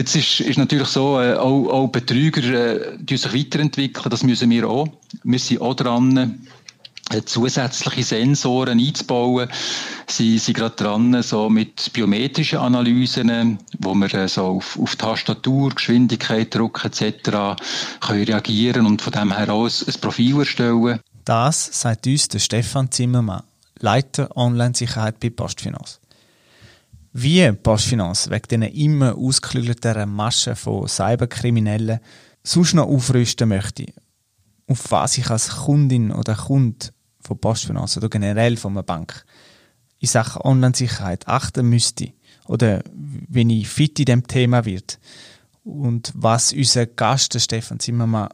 Jetzt ist, ist natürlich so, äh, auch, auch Betrüger äh, die sich weiterentwickeln, das müssen wir auch. Wir sind auch dran, äh, zusätzliche Sensoren einzubauen. Sie sind gerade dran, so mit biometrischen Analysen, wo wir äh, so auf, auf Tastatur, Geschwindigkeit, Druck etc. können reagieren und von dem her aus ein Profil erstellen. Das sagt uns der Stefan Zimmermann, Leiter Online-Sicherheit bei Postfinance. Wie Postfinance wegen diesen immer ausgeklügelteren Maschen von Cyberkriminellen sonst noch aufrüsten möchte, auf was ich als Kundin oder Kund von Postfinanz oder generell von einer Bank in Sachen Online-Sicherheit achten müsste oder wenn ich fit in dem Thema wird und was unser Gast Stefan Zimmermann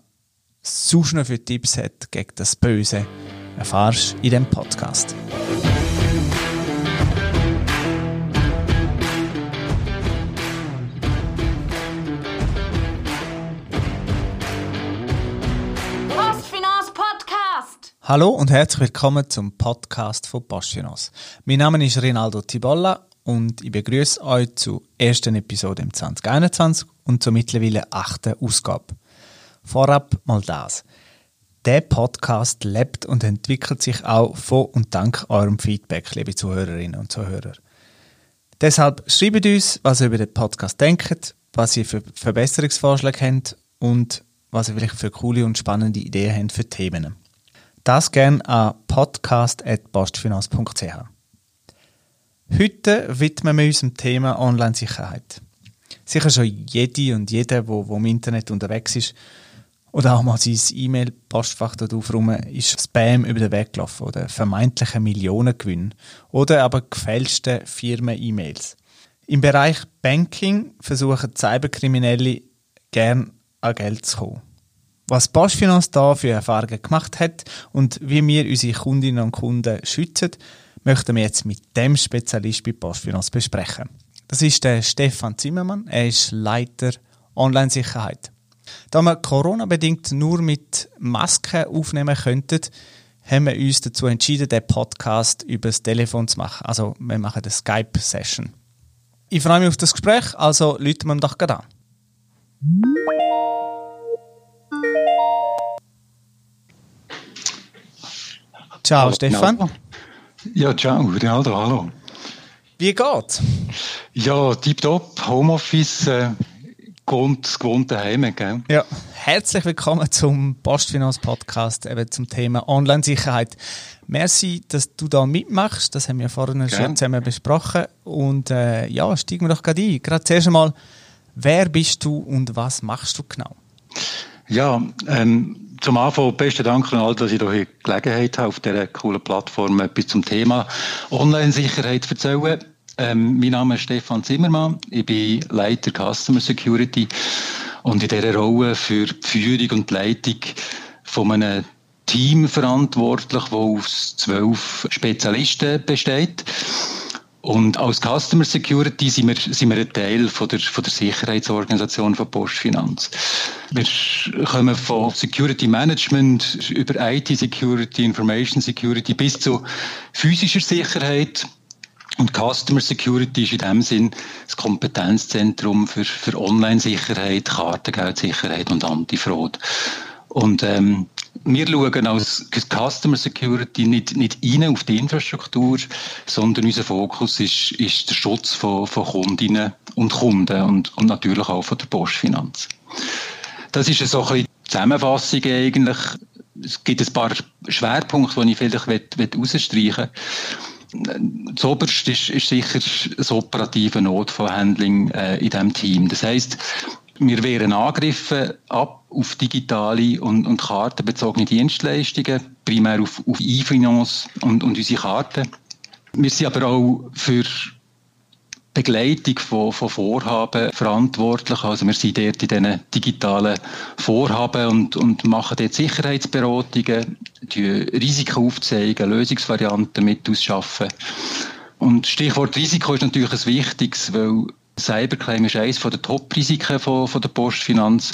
sonst noch für Tipps hat gegen das Böse, erfahrst du in dem Podcast. Hallo und herzlich willkommen zum Podcast von Passionos. Mein Name ist Rinaldo Tibolla und ich begrüße euch zur ersten Episode im 2021 und zur mittlerweile achten Ausgabe. Vorab mal das. Der Podcast lebt und entwickelt sich auch von und dank eurem Feedback, liebe Zuhörerinnen und Zuhörer. Deshalb schreibt uns, was ihr über den Podcast denkt, was ihr für Verbesserungsvorschläge habt und was ihr vielleicht für coole und spannende Ideen habt für Themen. Das gerne an podcast.postfinanz.ch. Heute widmen wir uns dem Thema Online-Sicherheit. Sicher schon jede und jeder, der im Internet unterwegs ist oder auch mal sein E-Mail-Postfach dort aufräumen, ist Spam über den Weg gelaufen oder vermeintliche Millionengewinn oder aber gefälschte Firmen-E-Mails. Im Bereich Banking versuchen Cyberkriminelle gern an Geld zu kommen. Was Postfinance da für Erfahrungen gemacht hat und wie wir unsere Kundinnen und Kunden schützen, möchten wir jetzt mit dem Spezialist bei Postfinance besprechen. Das ist der Stefan Zimmermann. Er ist Leiter Online-Sicherheit. Da wir Corona-bedingt nur mit Masken aufnehmen könnten, haben wir uns dazu entschieden, den Podcast über das Telefon zu machen. Also wir machen eine Skype-Session. Ich freue mich auf das Gespräch, also läuten wir ihn doch gerade an. Ciao, hallo, Stefan. Rinaldo. Ja, ciao, Rinaldo, hallo. Wie geht's? Ja, tipptopp, Homeoffice, äh, gewohnt, gewohnt daheim, gell? Ja, herzlich willkommen zum Postfinanz-Podcast, eben zum Thema Online-Sicherheit. Merci, dass du da mitmachst, das haben wir vorhin schon zusammen besprochen. Und äh, ja, steigen wir doch gerade ein. Gerade zuerst einmal, wer bist du und was machst du genau? Ja, ähm, zum Anfang besten Dank an alle, dass ich hier Gelegenheit habe, auf dieser coolen Plattform etwas zum Thema Online-Sicherheit zu erzählen. Ähm, mein Name ist Stefan Zimmermann, ich bin Leiter Customer Security und in dieser Rolle für die Führung und die Leitung von einem Team verantwortlich, das aus zwölf Spezialisten besteht. Und als Customer Security sind wir, sind wir ein Teil von der, von der Sicherheitsorganisation von Postfinanz. Wir kommen von Security Management über IT Security, Information Security bis zu physischer Sicherheit. Und Customer Security ist in dem Sinn das Kompetenzzentrum für, für Online-Sicherheit, Kartengeldsicherheit und Antifraud. Und ähm, wir schauen als Customer Security nicht, nicht rein auf die Infrastruktur, sondern unser Fokus ist, ist der Schutz von, von Kundinnen und Kunden und, und natürlich auch von der Postfinanz. Das ist so ein die Zusammenfassung eigentlich. Es gibt ein paar Schwerpunkte, die ich vielleicht herausstreichen will. Das oberste ist, ist sicher das operative Notfallhandling äh, in diesem Team. Das heisst, wir wehren Angriffe ab auf digitale und, und kartenbezogene Dienstleistungen, primär auf, auf E-Finance und, und unsere Karten. Wir sind aber auch für Begleitung von, von Vorhaben verantwortlich. Also wir sind dort in diesen digitalen Vorhaben und, und machen dort Sicherheitsberatungen, die Risiken aufzeigen, Lösungsvarianten mit ausschaffen. Und Stichwort Risiko ist natürlich ein wichtiges, weil Cyberclaim ist eines der Top-Risiken von, von der Postfinanz,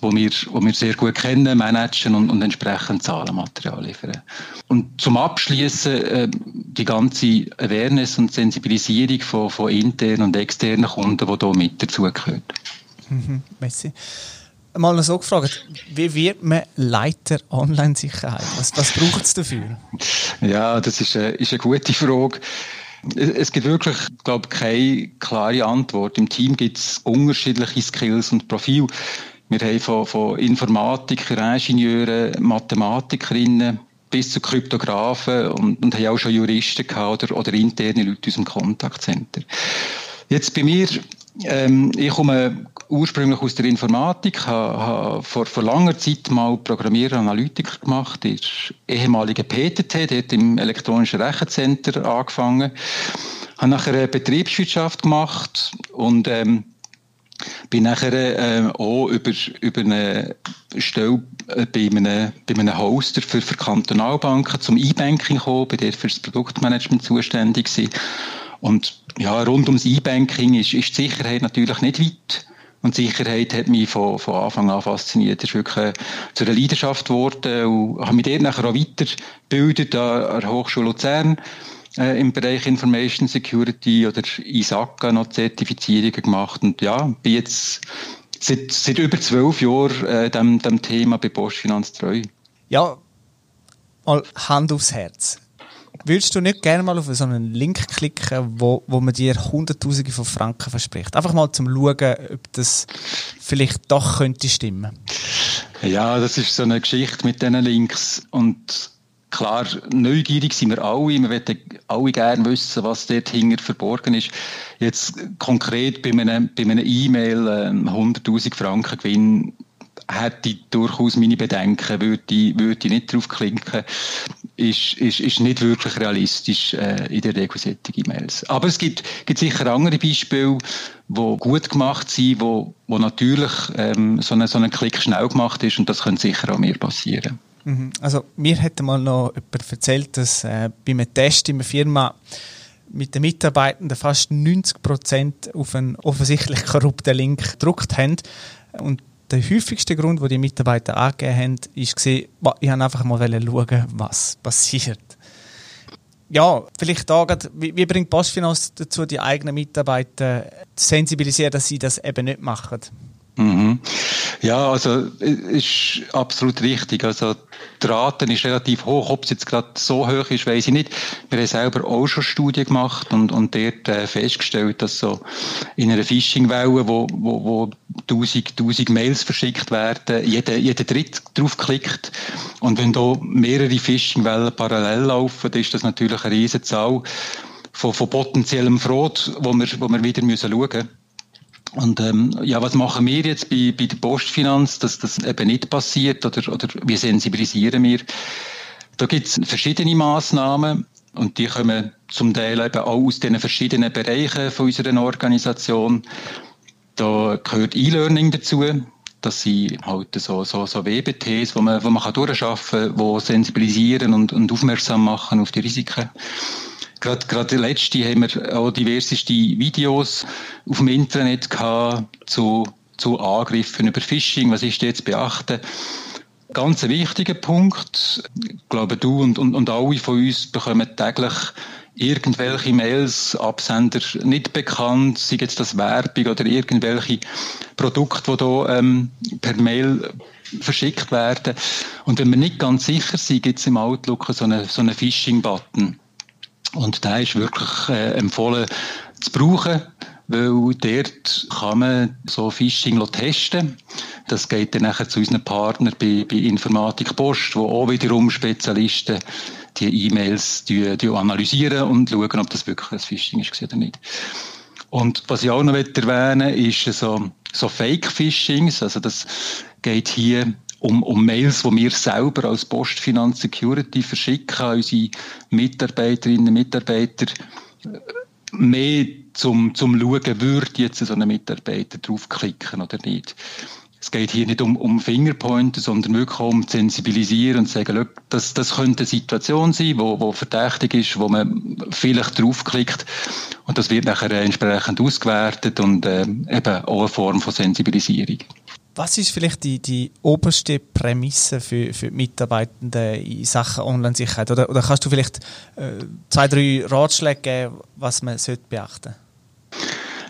wo wir, wo wir sehr gut kennen, managen und, und entsprechend Zahlenmaterial liefern. Und zum Abschließen äh, die ganze Awareness und Sensibilisierung von, von internen und externen Kunden, die hier mit dazugehört. Mhm, merci. Mal so gefragt, wie wird man Leiter Online-Sicherheit? Was, was braucht es dafür? Ja, das ist eine, ist eine gute Frage. Es gibt wirklich, glaube ich, keine klare Antwort. Im Team gibt es unterschiedliche Skills und Profile. Wir haben von, von Informatikern, Ingenieuren, Mathematikerinnen bis zu Kryptografen und, und haben auch schon Juristen gehabt oder, oder interne Leute aus dem Kontaktcenter. Jetzt bei mir, ähm, ich komme ursprünglich aus der Informatik, habe, habe vor, vor langer Zeit mal Programmierer Analytiker gemacht, in der ehemaligen PTT, dort im elektronischen Rechencenter angefangen, habe nachher Betriebswirtschaft gemacht und ähm, bin nachher äh, auch über, über eine Stelle äh, bei, einem, bei einem Hoster für, für Kantonalbanken zum E-Banking gekommen, bin dort für das Produktmanagement zuständig gewesen. Und ja, rund ums E-Banking ist, ist die Sicherheit natürlich nicht weit. Und Sicherheit hat mich von, von Anfang an fasziniert. Das ist wirklich zu einer Leidenschaft geworden und habe mich dort nachher auch weitergebildet an der Hochschule Luzern äh, im Bereich Information Security oder ISACA noch Zertifizierungen gemacht und ja, bin jetzt seit, seit über zwölf Jahren äh, dem, dem Thema bei Bosch Finanz treu. Ja, mal Hand aufs Herz. Würdest du nicht gerne mal auf so einen Link klicken, wo, wo man dir Hunderttausende von Franken verspricht? Einfach mal zum Schauen, ob das vielleicht doch könnte stimmen. Ja, das ist so eine Geschichte mit diesen Links und klar, neugierig sind wir alle. Wir wollen alle gerne wissen, was dort hinter verborgen ist. Jetzt konkret bei einem, bei einem E-Mail äh, 100.000 Franken Gewinn hätte ich durchaus meine Bedenken, würde ich, würde ich nicht draufklicken. Ist, ist, ist nicht wirklich realistisch äh, in der Regel E-Mails. Aber es gibt, gibt sicher andere Beispiele, die gut gemacht sind, wo, wo natürlich ähm, so, ein so ein Klick schnell gemacht ist und das könnte sicher auch mir passieren. Mhm. Also mir hat mal noch jemand erzählt, dass äh, bei einem Test in einer Firma mit den Mitarbeitenden fast 90 Prozent auf einen offensichtlich korrupten Link gedruckt haben. Und der häufigste Grund, den die Mitarbeiter angegeben haben, ist, ich wollte einfach mal schauen, was passiert. Ja, vielleicht da grad, wie, wie bringt Postfinanz dazu, die eigenen Mitarbeiter zu sensibilisieren, dass sie das eben nicht machen? Mhm. Ja, also ist absolut richtig. Also die Rate ist relativ hoch. Ob es jetzt gerade so hoch ist, weiß ich nicht. Wir haben selber auch schon Studien gemacht und, und dort äh, festgestellt, dass so in einer Phishing-Welle, wo, wo, wo 1000, 1000 Mails verschickt werden, jeder, jeder Dritt draufklickt. Und wenn da mehrere Phishing-Wellen parallel laufen, dann ist das natürlich eine riesige Zahl von, von potenziellem Fraud, wo wir, wo wir wieder müssen schauen müssen. Und ähm, ja, was machen wir jetzt bei, bei der Postfinanz, dass das eben nicht passiert oder, oder wie sensibilisieren wir? Da gibt es verschiedene Maßnahmen und die kommen zum Teil eben auch aus den verschiedenen Bereichen von unserer Organisation. Da gehört E-Learning dazu. Das sind halt so, so, so WBTs, wo man, wo man kann durcharbeiten kann, die sensibilisieren und, und aufmerksam machen auf die Risiken. Gerade, gerade letzte haben wir auch diverseste Videos auf dem Internet gehabt zu, zu Angriffen über Phishing. Was ist jetzt beachten? Ganz ein wichtiger Punkt. Ich glaube, du und, und, und alle von uns bekommen täglich irgendwelche Mails, Absender nicht bekannt, sei jetzt das Werbung oder irgendwelche Produkte, die da ähm, per Mail verschickt werden. Und wenn wir nicht ganz sicher sind, gibt es im Outlook so einen so eine Phishing-Button. Und der ist wirklich äh, empfohlen zu brauchen, weil dort kann man so Phishing testen. Das geht dann nachher zu unseren Partnern bei, bei Informatik Post, wo auch wiederum Spezialisten die E-Mails die, die analysieren und schauen, ob das wirklich ein Phishing ist oder nicht. Und was ich auch noch erwähnen ist so, so Fake-Phishings. Also das geht hier um, um Mails, die wir selber als Postfinanz Security verschicken unsere Mitarbeiterinnen und Mitarbeiter, mehr zum, zum Schauen, würde jetzt so ein Mitarbeiter draufklicken oder nicht. Es geht hier nicht um, um Fingerpointer, sondern wirklich um zu sensibilisieren und sagen, das, das könnte eine Situation sein, wo, wo verdächtig ist, wo man vielleicht draufklickt und das wird nachher entsprechend ausgewertet und äh, eben auch eine Form von Sensibilisierung. Was ist vielleicht die, die oberste Prämisse für, für die Mitarbeitenden in Sachen Online-Sicherheit? Oder, oder kannst du vielleicht äh, zwei, drei Ratschläge geben, was man sollte beachten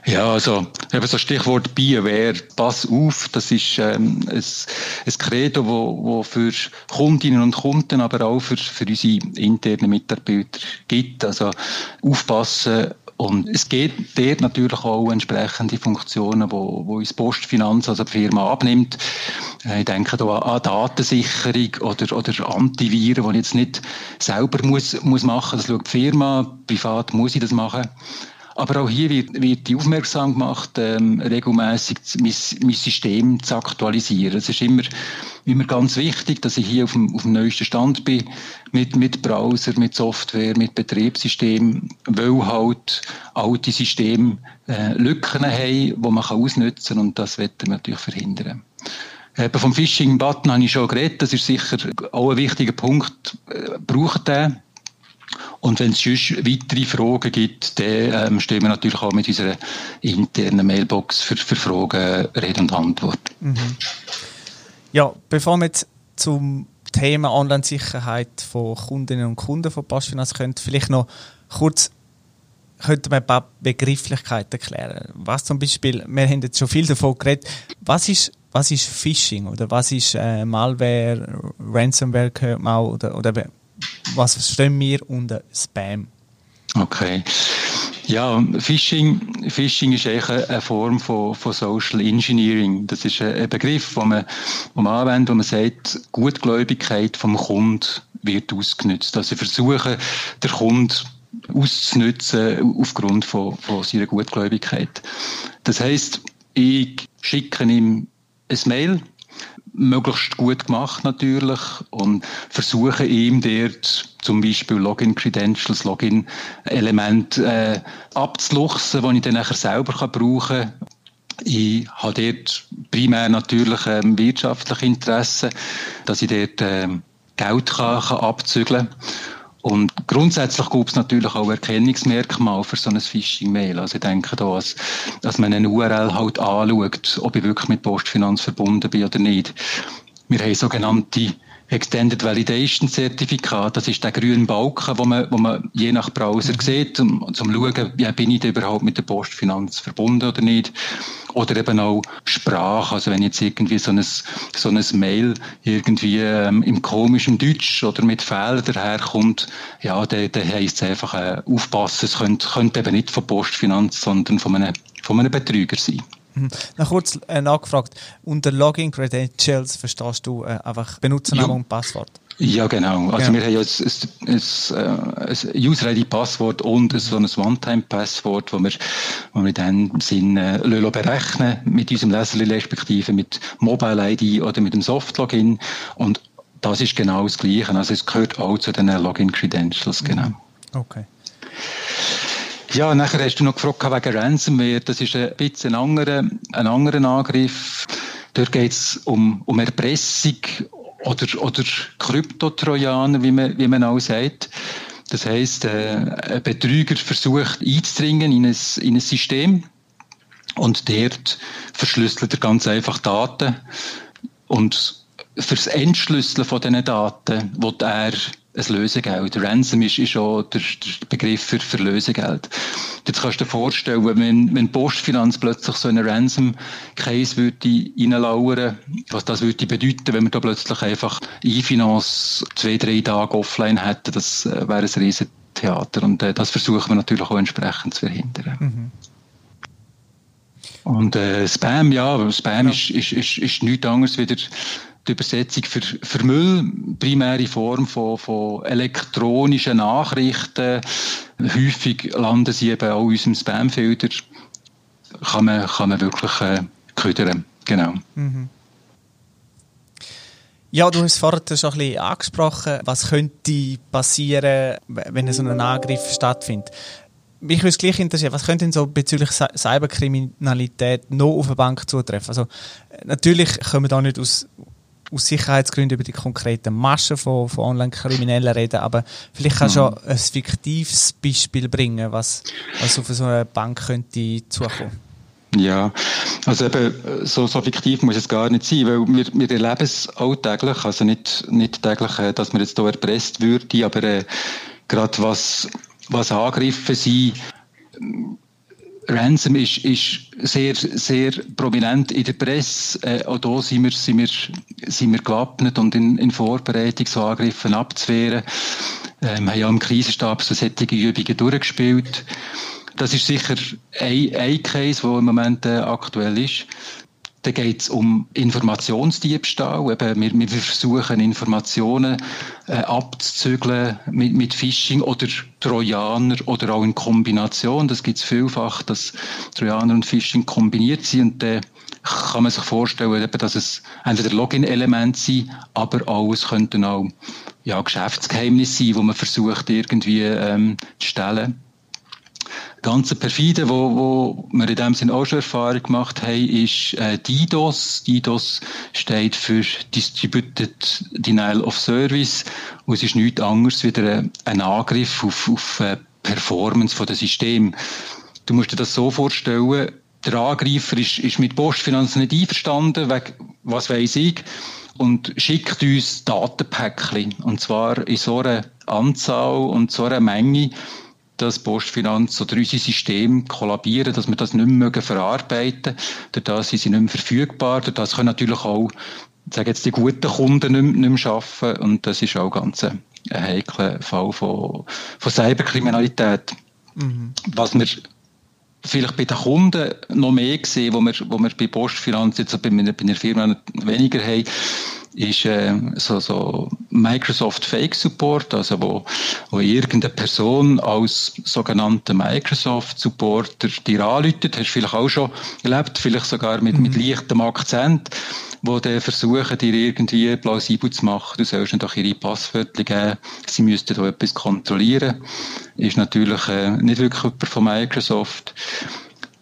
Ja, also eben so Stichwort Be Aware, pass auf, das ist ähm, ein, ein Credo, wo, wo für Kundinnen und Kunden, aber auch für, für unsere internen Mitarbeiter gibt. Also aufpassen, und es geht dort natürlich auch entsprechende Funktionen, wo, wo uns Postfinanz, also die Firma, abnimmt. Äh, ich denke da an Datensicherung oder, oder Antiviren, die ich jetzt nicht selber muss, muss machen. Das schaut die Firma, privat muss ich das machen. Aber auch hier wird, wird die aufmerksam gemacht, ähm, regelmäßig mein, mein System zu aktualisieren. Es ist immer, immer ganz wichtig, dass ich hier auf dem, auf dem neuesten Stand bin, mit, mit Browser, mit Software, mit Betriebssystem, weil halt alte Systeme äh, Lücken haben, die man kann ausnutzen kann und das wollen wir natürlich verhindern. Eben vom Phishing-Button habe ich schon geredet, das ist sicher auch ein wichtiger Punkt. Äh, braucht der und wenn es sonst weitere Fragen gibt, dann ähm, stehen wir natürlich auch mit unserer internen Mailbox für, für Fragen Rede und Antwort. Mhm. Ja, bevor wir jetzt zum Thema Online-Sicherheit von Kundinnen und Kunden von Passfinanz kommen, vielleicht noch kurz könnte man ein paar Begrifflichkeiten erklären. Was zum Beispiel, wir haben jetzt schon viel davon geredet, was ist, was ist Phishing oder was ist äh, Malware, Ransomware gehört man auch, oder, oder was verstehen wir unter Spam? Okay. Ja, Phishing, Phishing ist eigentlich eine Form von, von Social Engineering. Das ist ein Begriff, den man, den man anwendet, wo man sagt, Gutgläubigkeit vom Kunden wird ausgenutzt. Also versuchen, der Kunde auszunutzen aufgrund von, von seiner Gutgläubigkeit. Das heißt, ich schicke ihm ein Mail, möglichst gut gemacht natürlich und versuche ihm dort zum Beispiel Login-Credentials, Login-Elemente äh, abzuluchsen, die ich dann nachher selber kann brauchen kann. Ich habe dort primär natürlich ähm, wirtschaftliche Interessen, dass ich dort ähm, Geld kann, kann abzügeln kann. Und grundsätzlich gibt es natürlich auch Erkennungsmerkmale für so ein Phishing-Mail. Also ich denke da, dass, dass man eine URL halt anschaut, ob ich wirklich mit Postfinanz verbunden bin oder nicht. Wir haben sogenannte Extended Validation Zertifikat, das ist der grüne Balken, wo man, wo man je nach Browser mhm. sieht, um, zu schauen, ja, bin ich überhaupt mit der Postfinanz verbunden oder nicht. Oder eben auch Sprache, also wenn jetzt irgendwie so ein, so ein Mail irgendwie ähm, im komischen Deutsch oder mit Fehlern daherkommt, ja, dann, dann heisst es einfach äh, aufpassen, es könnte, könnte eben nicht von Postfinanz, sondern von einem, von einem Betrüger sein. Mhm. Noch kurz äh, nachgefragt, unter Login Credentials verstehst du äh, einfach Benutzername ja. und Passwort? Ja, genau. Also ja. wir haben ja ein, ein, ein User-ID-Passwort und mhm. so ein One-Time-Passwort, wo wir, wo wir dann Sinn äh, berechnen mit unserem Leserli respektive mit Mobile-ID oder mit dem Soft-Login und das ist genau das Gleiche. Also es gehört auch zu den Login-Credentials, genau. Okay. Ja, nachher hast du noch gefragt wegen Ransomware. Das ist ein bisschen ein anderer, ein anderer Angriff. Dort geht es um, um Erpressung oder, oder Kryptotrojaner, wie man, wie man auch sagt. Das heisst, äh, ein Betrüger versucht einzudringen in ein, in ein System und dort verschlüsselt er ganz einfach Daten und fürs Entschlüsseln von diesen Daten wird er ein Lösegeld. Ransom ist, ist auch der, der Begriff für, für Lösegeld. Jetzt kannst du dir vorstellen, wenn, wenn Postfinanz plötzlich so einen Ransom-Case würde reinlauern, was das würde bedeuten, wenn wir da plötzlich einfach E-Finance zwei, drei Tage offline hätten, das äh, wäre ein riesen Theater. Und äh, das versuchen wir natürlich auch entsprechend zu verhindern. Mhm. Und äh, Spam, ja, Spam ja. Ist, ist, ist, ist nichts anderes wieder die Übersetzung für, für Müll, primäre Form von, von elektronischen Nachrichten. Häufig landen sie eben auch in unserem Spamfilter. Kann man, kann man wirklich äh, ködern. Genau. Mhm. Ja, du hast vorhin schon ein bisschen angesprochen, was könnte passieren, wenn so ein Angriff stattfindet. Mich würde es gleich interessieren, was könnte denn so bezüglich Cyberkriminalität noch auf eine Bank zutreffen? Also, natürlich können wir da nicht aus, aus Sicherheitsgründen über die konkreten Maschen von, von Online-Kriminellen reden, aber vielleicht kannst du mhm. ein fiktives Beispiel bringen, was, was auf so eine Bank könnte zukommen. Ja, also eben, so, so fiktiv muss es gar nicht sein, weil wir, wir erleben es alltäglich, also nicht, nicht täglich, äh, dass man jetzt hier erpresst würde, aber äh, gerade was, was Angriffe sind, Ransom ist, ist sehr, sehr prominent in der Presse. Äh, auch da sind wir, sind wir, sind wir gewappnet und in, in Vorbereitung, so Angriffe abzuwehren. Äh, wir haben ja im Krisenstab so solche Übungen durchgespielt. Das ist sicher ein, ein Case, der im Moment äh, aktuell ist. Dann geht es um Informationsdiebstahl. Eben, wir, wir versuchen Informationen äh, abzuzügeln mit, mit Phishing oder Trojaner oder auch in Kombination. Das gibt es vielfach, dass Trojaner und Phishing kombiniert sind. Und dann kann man sich vorstellen, eben, dass es entweder Login-Elemente sind, aber auch, es könnten auch ja, Geschäftsgeheimnisse sein, wo man versucht irgendwie ähm, zu stellen ganze perfide, wo, wo wir in dem Sinne auch schon Erfahrung gemacht haben, ist äh, DDoS. DDoS steht für Distributed Denial of Service und es ist nichts anderes wie ein, ein Angriff auf, auf äh, Performance von dem System. Du musst dir das so vorstellen, der Angreifer ist, ist mit Postfinanz nicht einverstanden, wegen, was weiß ich, und schickt uns Datenpäckchen. Und zwar in so einer Anzahl und so einer Menge, dass Postfinanz oder unser System kollabieren, dass wir das nicht mehr verarbeiten mögen. Dadurch sind sie nicht mehr verfügbar. Dadurch können natürlich auch sage jetzt, die guten Kunden nicht mehr, nicht mehr arbeiten. Und das ist auch ganz ein, ein heikler Fall von, von Cyberkriminalität. Mhm. Was wir vielleicht bei den Kunden noch mehr sehen, wo wir, wo wir bei Postfinanz jetzt bei einer, bei einer Firma weniger haben, ist äh, so, so Microsoft Fake Support, also wo, wo irgendeine Person als sogenannter Microsoft Supporter dir anläutet, hast du vielleicht auch schon erlebt, vielleicht sogar mit, mhm. mit leichtem Akzent, wo die versuchen, dir irgendwie plausibel zu machen, du sollst ihnen doch ihre Passwörter geben, sie müssten da etwas kontrollieren. Ist natürlich äh, nicht wirklich jemand von Microsoft.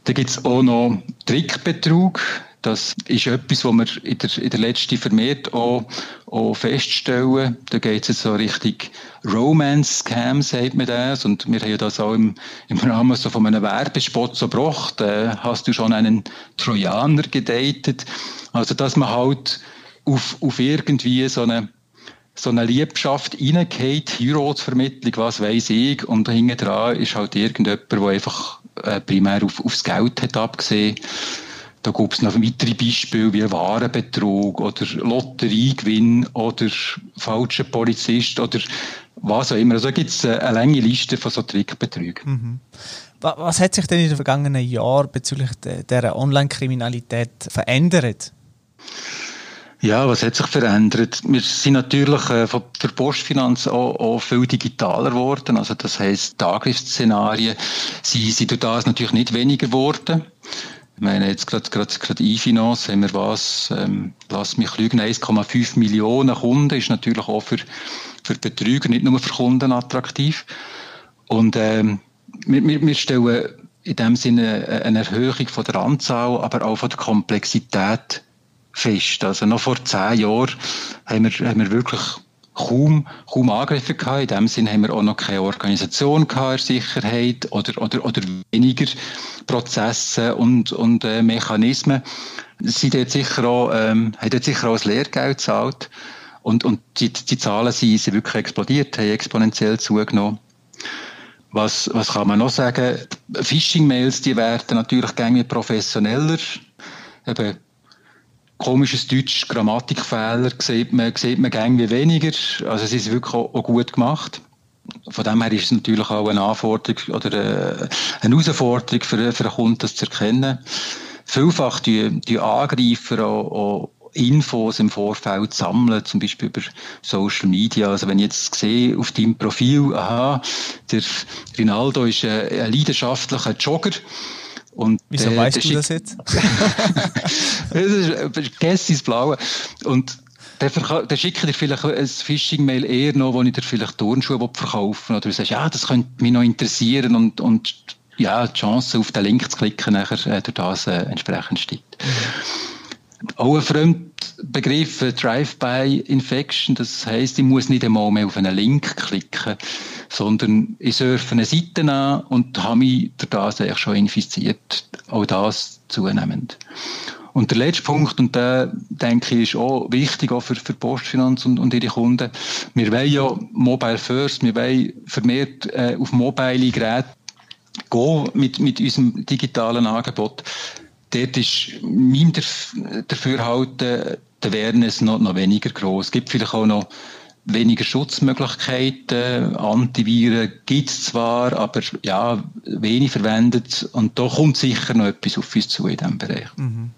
Da gibt's auch noch Trickbetrug. Das ist etwas, was wir in der, in der letzten vermehrt auch, auch feststellen. Da geht es jetzt so richtig Romance-Scam, sagt man das. Und wir haben das auch im, im Rahmen so von einem Werbespot so gebracht. Äh, hast du schon einen Trojaner gedatet? Also, dass man halt auf, auf irgendwie so eine so eine Liebschaft reingeht, Heiratsvermittlung, was weiß ich, und hinten dran ist halt irgendjemand, der einfach äh, primär auf, aufs Geld hat abgesehen. Da gibt es noch weitere Beispiele wie Warenbetrug oder Lotteriegewinn oder falscher Polizist oder was auch immer. Also da gibt es eine lange Liste von so Trickbetrügen. Mhm. Was hat sich denn in den vergangenen Jahren bezüglich dieser Online-Kriminalität verändert? Ja, was hat sich verändert? Wir sind natürlich äh, von der Postfinanz auch, auch viel digitaler geworden. Also das heisst, die Angriffsszenarien sind, sind durch das natürlich nicht weniger geworden. Meine, jetzt gerade, gerade, gerade E-Finance haben wir was, ähm, lass mich lügen, 1,5 Millionen Kunden ist natürlich auch für, für Betrüger, nicht nur für Kunden attraktiv. Und ähm, wir, wir, wir stellen in dem Sinne eine Erhöhung von der Anzahl, aber auch von der Komplexität fest. Also noch vor zehn Jahren haben wir, haben wir wirklich kaum, kaum Angriffe gehabt. In dem Sinne haben wir auch noch keine Organisation gehabt, Sicherheit oder, oder, oder weniger Prozesse und, und äh, Mechanismen. Sie dort sicher auch, ähm, dort sicher auch das Lehrgeld gezahlt. Und, und die, die Zahlen sind, sind wirklich explodiert, haben exponentiell zugenommen. Was, was kann man noch sagen? Phishing-Mails, die werden natürlich gängig professioneller. Eben, komisches Deutsch, Grammatikfehler sieht man, sieht man gängig weniger. Also es ist wirklich auch, gut gemacht. Von dem her ist es natürlich auch eine Anforderung oder äh, eine Herausforderung für, für einen Kunden, das zu erkennen. Vielfach die, die Angreifer auch, auch Infos im Vorfeld sammeln, zum Beispiel über Social Media. Also wenn ich jetzt sehe auf deinem Profil, aha, der Rinaldo ist ein, ein leidenschaftlicher Jogger, und, Wieso äh, weißt du das jetzt? das ist Gessis Blaue. Und der, der schickt dir vielleicht ein Phishing-Mail eher noch, wo ich dir vielleicht Turnschuhe verkaufen Oder du sagst, ja, das könnte mich noch interessieren und, und ja, die Chance auf den Link zu klicken nachher äh, durch das äh, entsprechend steigt. Mhm. Auch ein Fremdbegriff, äh, Drive-by-Infection, das heisst, ich muss nicht einmal mehr auf einen Link klicken sondern ich surfe eine Seite an und habe mich durch das eigentlich schon infiziert. Auch das zunehmend. Und der letzte Punkt, und der, denke ich, ist auch wichtig, auch für, für Postfinanz und, und ihre Kunden. Wir wollen ja Mobile First, wir wollen vermehrt äh, auf mobile Geräte gehen mit, mit unserem digitalen Angebot. Dort ist mein Dafürhalten der Awareness noch, noch weniger groß. Es gibt vielleicht auch noch weniger Schutzmöglichkeiten. Antiviren gibt es zwar, aber ja, wenig verwendet. Und da kommt sicher noch etwas auf uns zu in diesem Bereich. Mhm.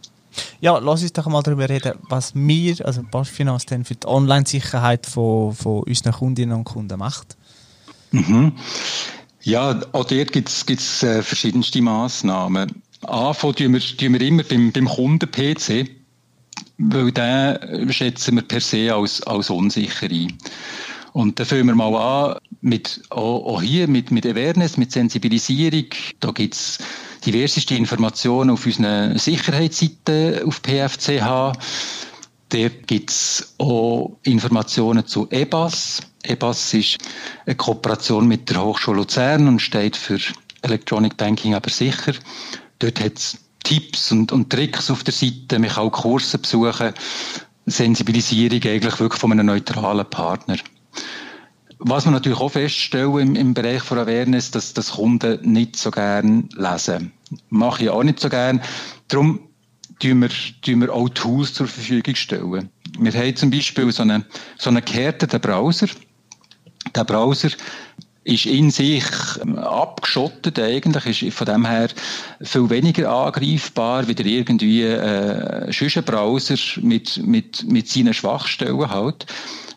Ja, lass uns doch mal darüber reden, was wir, also Postfinanz, denn für die Online-Sicherheit von, von unseren Kundinnen und Kunden macht. Mhm. Ja, auch dort gibt es äh, verschiedenste Massnahmen. Anfangen tun wir, tun wir immer beim, beim Kunden-PC weil den schätzen wir per se als, als unsicher ein. Und da fangen wir mal an mit, auch, hier mit, mit Awareness, mit Sensibilisierung. Da gibt's diverseste Informationen auf unseren Sicherheitsseiten auf PFCH. Dort gibt's auch Informationen zu EBAS. EBAS ist eine Kooperation mit der Hochschule Luzern und steht für Electronic Banking aber sicher. Dort hat's Tipps und, und Tricks auf der Seite, mich auch Kurse besuchen, Sensibilisierung eigentlich wirklich von einem neutralen Partner. Was wir natürlich auch feststellen im, im Bereich von Awareness, dass das Kunden nicht so gern lesen. Mache ich auch nicht so gern. Darum tun wir, tun wir auch Tools zur Verfügung stellen. Wir haben zum Beispiel so einen, so einen gehärteten Browser. Der Browser ist in sich ähm, abgeschottet eigentlich, ist von dem her viel weniger angreifbar wie der irgendwie äh, Browser mit, mit, mit seinen Schwachstellen halt.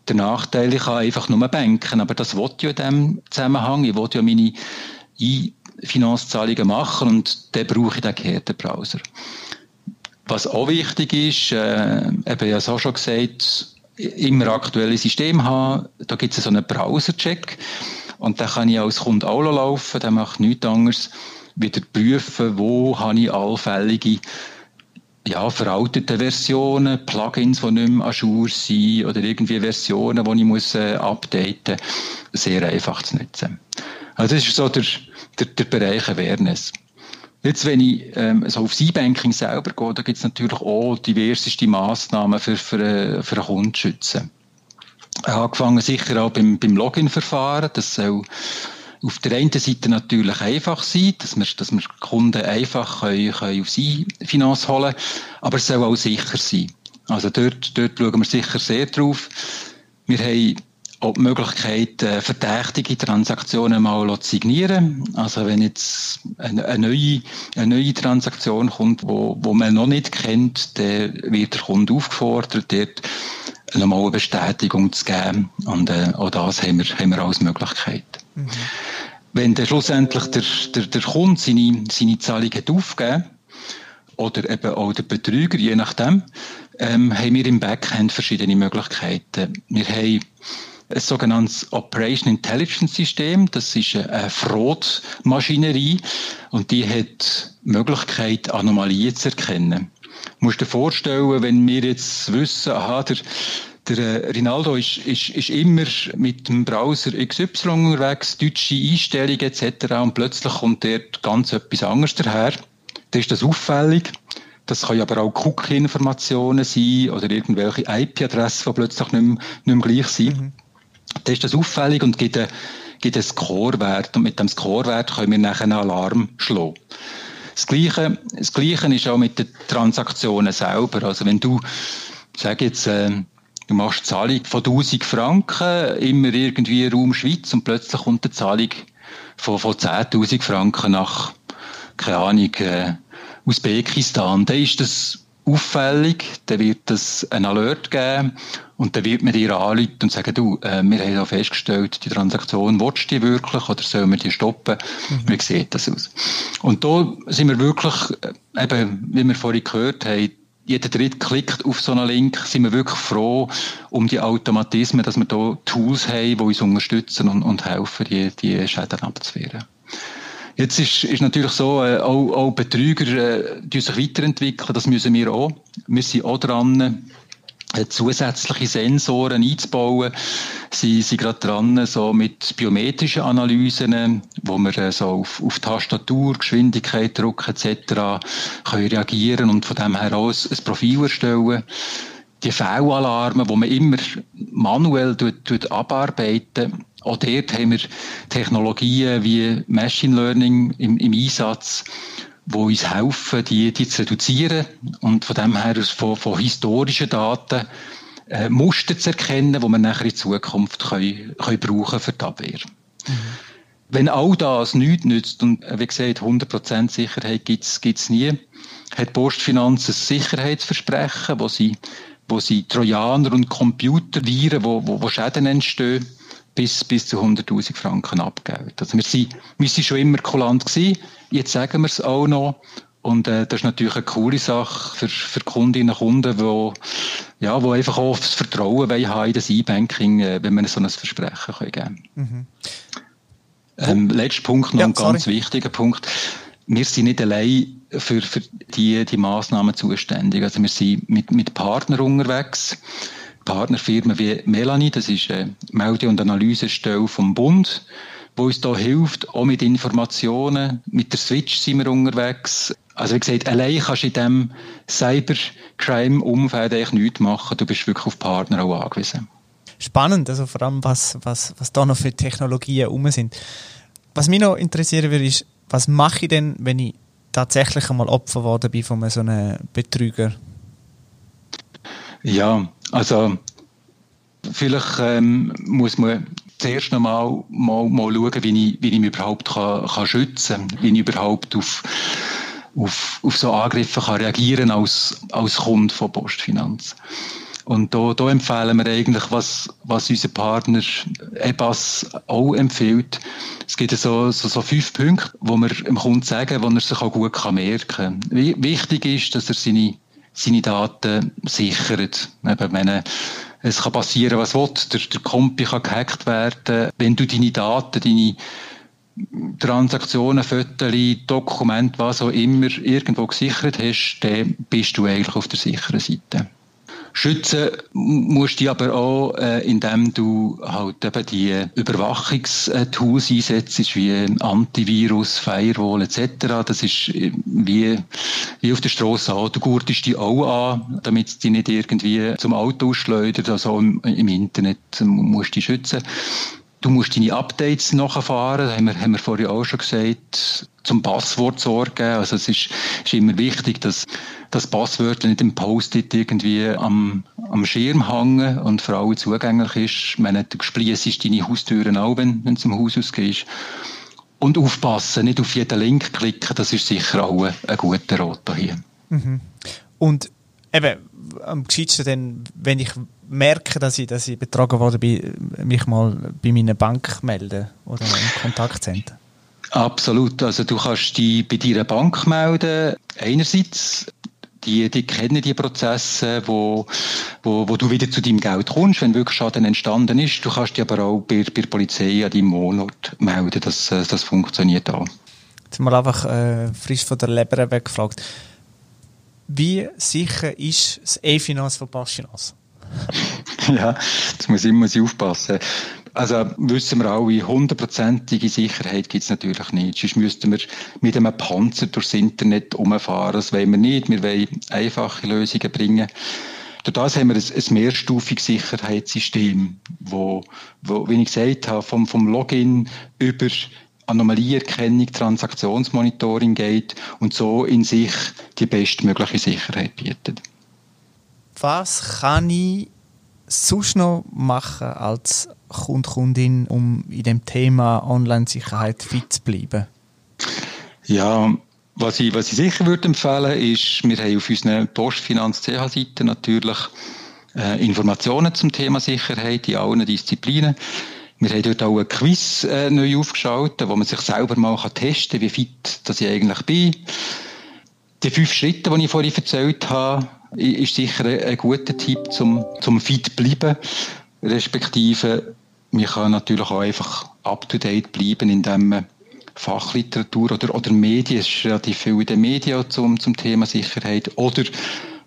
Der Nachteil, ich kann einfach nur banken, aber das wollte ja in diesem Zusammenhang. Ich wollte ja meine Finanzzahlungen machen und dann brauche ich den gekehrten Browser. Was auch wichtig ist, äh, eben, es auch schon gesagt, immer aktuelle System haben, da gibt es so einen Browser-Check. Und dann kann ich als Kunde auch laufen, der macht nichts anderes, wieder prüfen, wo habe ich allfällige ja, veraltete Versionen, Plugins, die nicht mehr Azure sind oder irgendwie Versionen, die ich muss, äh, updaten muss. Sehr einfach zu nutzen. Also das ist so der, der, der Bereich Awareness. Jetzt, wenn ich ähm, so aufs E-Banking selber gehe, da gibt es natürlich auch diverseste Massnahmen für, für, äh, für einen Kunden zu schützen angefangen sicher auch beim, beim Login-Verfahren. Das soll auf der einen Seite natürlich einfach sein, dass wir, dass wir Kunden einfach können, können auf sie Finanz holen aber es soll auch sicher sein. Also dort, dort schauen wir sicher sehr drauf. Wir haben auch die Möglichkeit, äh, verdächtige Transaktionen mal zu signieren. Also wenn jetzt eine, eine, neue, eine neue Transaktion kommt, wo, wo man noch nicht kennt, dann wird der Kunde aufgefordert, dort nochmal eine Bestätigung zu geben. Und äh, auch das haben wir, haben wir als Möglichkeit. Mhm. Wenn dann schlussendlich der, der, der Kunde seine, seine Zahlung hat aufgegeben oder eben auch der Betrüger, je nachdem, ähm, haben wir im Backend verschiedene Möglichkeiten. Wir haben ein sogenanntes Operation Intelligence System. Das ist eine Fraud-Maschinerie und die hat die Möglichkeit, Anomalien zu erkennen. Musst dir vorstellen, wenn wir jetzt wissen, aha, der, der äh, Rinaldo ist, ist, ist immer mit dem Browser XY unterwegs, deutsche Einstellungen etc. und plötzlich kommt dort ganz etwas anderes daher. Dann ist das auffällig. Das kann aber auch Cookie-Informationen sein oder irgendwelche IP-Adressen, die plötzlich nicht mehr, nicht mehr gleich sind. Mhm. Dann ist das auffällig und gibt einen, gibt einen Scorewert. Und mit dem Scorewert können wir nachher einen Alarm schlagen. Das Gleiche, das Gleiche ist auch mit den Transaktionen selber. Also wenn du, sag jetzt, äh, du machst Zahlung von 1000 Franken, immer irgendwie Raum Schweiz und plötzlich kommt eine Zahlung von, von 10.000 Franken nach, keine Ahnung, äh, Usbekistan, dann ist das auffällig, dann wird es ein Alert geben und dann wird man dir anrufen und sagen, du, äh, wir haben ja festgestellt, die Transaktion, willst du die wirklich oder sollen wir die stoppen? Mhm. Wie sieht das aus? Und da sind wir wirklich, äh, eben, wie wir vorhin gehört haben, jeder Dritte klickt auf so einen Link, sind wir wirklich froh um die Automatismen, dass wir da Tools haben, die uns unterstützen und, und helfen, die, die Schäden abzuwehren. Jetzt ist, ist natürlich so, äh, auch, auch Betrüger äh, die sich weiterentwickeln, das müssen wir auch. Wir sind auch dran, äh, zusätzliche Sensoren einzubauen. Sie sind gerade dran, so mit biometrischen Analysen, wo wir äh, so auf, auf Tastatur, Geschwindigkeit, Druck etc. können reagieren und von dem her aus ein Profil erstellen. Die Fehlalarme, die man immer manuell tut, tut abarbeiten, Auch dort haben wir Technologien wie Machine Learning im, im Einsatz, wo uns helfen, die, die zu reduzieren und von dem her von, von historischen Daten äh, Muster zu erkennen, die wir nachher in Zukunft können, können brauchen für die Abwehr. Mhm. Wenn all das nichts nützt, und äh, wie gesagt, 100% Sicherheit gibt es nie, hat Postfinanz ein Sicherheitsversprechen, wo sie, wo sie Trojaner und Computerviren, wo, wo, wo Schäden entstehen, bis, bis zu 100.000 Franken abgeben. Also wir sind, wir sind schon immer kulant gewesen, jetzt sagen wir es auch noch. Und äh, das ist natürlich eine coole Sache für, für Kundinnen und Kunden, die ja, wo einfach auch das Vertrauen haben in das E-Banking, äh, wenn man so ein Versprechen geben mhm. ähm, Letzter Punkt, noch ja, ein ganz sorry. wichtiger Punkt. Wir sind nicht allein für, für die, die Massnahmen zuständig. Also wir sind mit, mit Partnern unterwegs. Partnerfirmen wie Melanie, das ist eine Melde- und Analysestelle vom Bund, wo uns da hilft, auch mit Informationen. Mit der Switch sind wir unterwegs. Also wie gesagt, allein kannst du in diesem Cybercrime-Umfeld eigentlich nichts machen. Du bist wirklich auf Partner auch angewiesen. Spannend, also vor allem, was, was, was da noch für Technologien rum sind. Was mich noch interessieren würde, ist, was mache ich denn, wenn ich tatsächlich einmal Opfer geworden bin von so einem Betrüger? Ja, also vielleicht ähm, muss man zuerst noch mal, mal, schauen, wie ich, wie ich mich überhaupt kann, kann schützen kann, wie ich überhaupt auf, auf, auf so Angriffe kann reagieren als, als Kunde von Postfinanz. Und da, da empfehlen wir eigentlich, was, was unser Partner EBAS auch empfiehlt. Es gibt so, so, so fünf Punkte, wo wir dem Kunden sagen, wo er sich auch gut merken kann. Wichtig ist, dass er seine, seine Daten sichert. Eben, wenn es kann passieren, was will. Der, der Kompi kann gehackt werden. Wenn du deine Daten, deine Transaktionen, Fotos, Dokumente, was auch immer, irgendwo gesichert hast, dann bist du eigentlich auf der sicheren Seite. Schützen musst du dich aber auch, äh, indem du halt eben die Überwachungstools einsetzt, wie Antivirus, Firewall etc. Das ist äh, wie, wie auf der Straße auch. Du gurtest die auch an, damit sie nicht irgendwie zum Auto schleudert. Also im, im Internet musst du die schützen. Du musst deine Updates nachfahren, haben wir, haben wir vorhin auch schon gesagt, zum Passwort sorgen. Also es ist, ist immer wichtig, dass das Passwörter nicht im Post-it irgendwie am, am Schirm hängen und für alle zugänglich ist. Meine, du schließt deine Haustüren auch, wenn, wenn du zum Haus ausgehst. Und aufpassen, nicht auf jeden Link klicken, das ist sicher auch ein, guter Rat hier. Mhm. Und eben, am gescheitsten dann, wenn ich merke, dass ich, dass ich betrogen worden bin, mich mal bei meiner Bank melden oder im Kontaktzentrum? Absolut. Also du kannst dich bei deiner Bank melden. Einerseits, die, die kennen die Prozesse, wo, wo, wo du wieder zu deinem Geld kommst, wenn wirklich Schaden entstanden ist. Du kannst dich aber auch bei, bei der Polizei an deinem Wohnort melden. Das, das funktioniert auch. Jetzt mal einfach äh, frisch von der Leber weggefragt. Wie sicher ist das E-Finance von Paschinas? ja, das muss immer aufpassen. Also wissen wir alle, hundertprozentige Sicherheit gibt es natürlich nicht. Sonst müssten wir mit einem Panzer durchs Internet umfahren. Das wollen wir nicht. Wir wollen einfache Lösungen bringen. Durch das haben wir ein, ein mehrstufiges Sicherheitssystem, wo, wo, wie ich gesagt habe, vom, vom Login über Anomalieerkennung, Transaktionsmonitoring geht und so in sich die bestmögliche Sicherheit bietet. Was kann ich sonst noch machen als Kunde, Kundin, um in dem Thema Online-Sicherheit fit zu bleiben? Ja, was ich, was ich sicher würde empfehlen, ist, wir haben auf unserer Postfinanz-CH-Seite natürlich äh, Informationen zum Thema Sicherheit in allen Disziplinen. Wir haben dort auch ein Quiz äh, neu aufgeschaltet, wo man sich selber mal kann testen kann, wie fit dass ich eigentlich bin. Die fünf Schritte, die ich vorhin erzählt habe, ist sicher ein guter Tipp, zum, zum fit bleiben. Respektive, man kann natürlich auch einfach up to date bleiben, indem man Fachliteratur oder, oder Medien, es ist relativ viel in den Medien zum, zum Thema Sicherheit, oder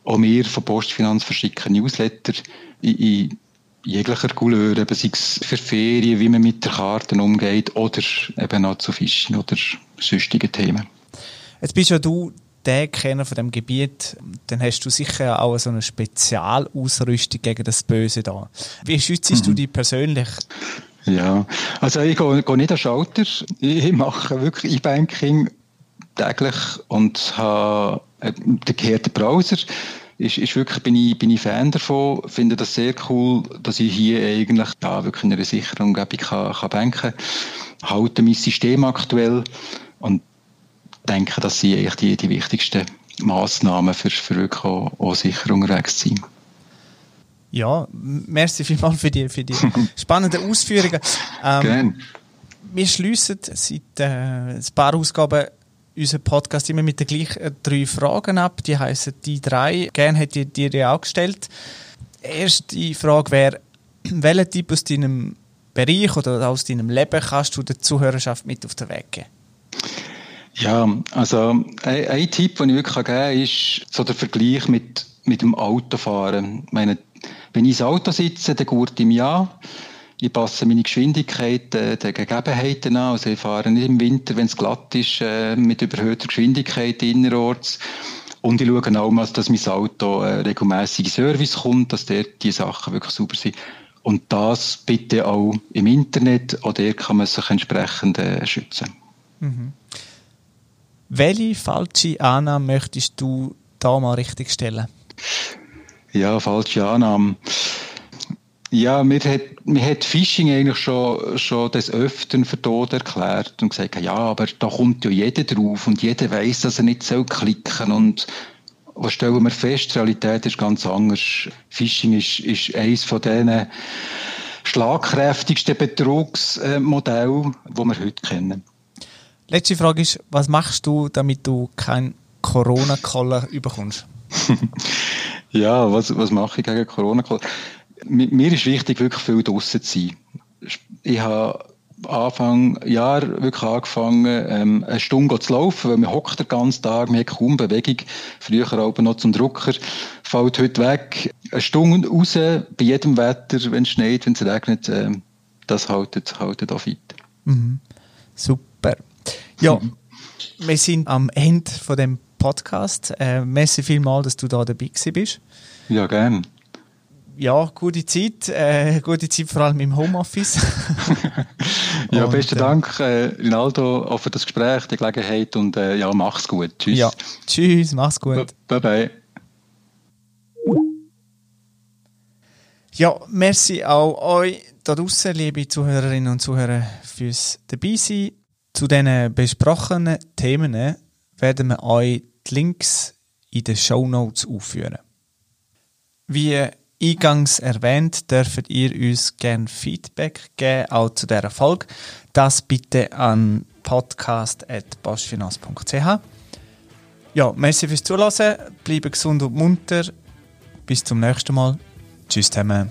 auch wir von Postfinanz verschicken Newsletter in, in jeglicher Couleur, eben sei es für Ferien, wie man mit den Karten umgeht oder eben auch zu Fischen oder sonstigen Themen. Jetzt bist ja du der Kenner von dem Gebiet, dann hast du sicher auch so eine Spezialausrüstung gegen das Böse da. Wie schützt mhm. du dich persönlich? Ja, also ich gehe, gehe nicht an Schalter. Ich mache wirklich E-Banking täglich und habe den gekehrten Browser. Ist, ist wirklich, bin ich, bin ich Fan davon, finde das sehr cool, dass ich hier eigentlich ja, wirklich in einer sicheren Umgebung kann, kann banken kann. Halte mein System aktuell und denke, das sind eigentlich die, die wichtigsten Massnahmen für, für wirklich auch, auch sicher unterwegs zu sein. Ja, merci vielmals für die, für die spannenden Ausführungen. Ähm, Gerne. Wir schließen seit äh, ein paar Ausgaben unseren Podcast immer mit den gleichen drei Fragen ab. Die heißen die drei. Gerne hätte ich dir die auch gestellt. Erste Frage wäre, welchen Tipp aus deinem Bereich oder aus deinem Leben kannst du der Zuhörerschaft mit auf den Weg geben? Ja, also ein, ein Tipp, den ich wirklich geben kann, ist so der Vergleich mit, mit dem Autofahren. Ich meine, wenn ich ins Auto sitze, dann gurt ich mich an. Ich passe meine Geschwindigkeit äh, den Gegebenheiten an. Also ich fahre nicht im Winter, wenn es glatt ist, äh, mit überhöhter Geschwindigkeit innerorts. Und ich schaue auch mal, dass mein Auto äh, regelmäßig Service kommt, dass dort die Sachen wirklich sauber sind. Und das bitte auch im Internet, auch der kann man sich entsprechend äh, schützen. Mhm. Welche falsche Annahme möchtest du da mal richtig stellen? Ja, falsche Annahme. Ja, mir hat, mir hat Phishing eigentlich schon, schon des Öfteren für tot erklärt und gesagt, ja, aber da kommt ja jeder drauf und jeder weiß, dass er nicht so klicken und was stellen wir fest, die Realität ist ganz anders. Phishing ist, ist eines von diesen schlagkräftigsten Betrugsmodellen, die wir heute kennen. Letzte Frage ist, was machst du, damit du kein Corona-Koller überkommst? Ja, was, was mache ich gegen Corona? Mir ist wichtig, wirklich viel draußen zu sein. Ich habe Anfang Jahr wirklich angefangen, ähm, eine Stunde zu laufen, weil man hockt den ganzen Tag, man hat kaum Bewegung. Früher aber noch zum Drucker, fällt heute weg. Eine Stunde raus, bei jedem Wetter, wenn es schneit, wenn es regnet, äh, das haltet, haltet auch fit. Mhm. Super. Ja, mhm. wir sind am Ende von dem Podcast. Äh, merci vielmals, dass du da dabei bist. Ja, gern. Ja, gute Zeit. Äh, gute Zeit vor allem im Homeoffice. ja, und, besten äh, Dank, äh, Rinaldo, auch für das Gespräch, die Gelegenheit und äh, ja, mach's gut. Tschüss. Ja, tschüss, mach's gut. Bye, bye. Ja, merci auch euch da draußen, liebe Zuhörerinnen und Zuhörer, fürs Dabeisein. Zu diesen besprochenen Themen werden wir euch die Links in den Show Notes aufführen. Wie eingangs erwähnt, dürft ihr uns gerne Feedback geben, auch zu dieser Folge. Das bitte an podcast.boschfinanz.ch. Ja, merci fürs Zuhören, bleibe gesund und munter. Bis zum nächsten Mal. Tschüss zusammen.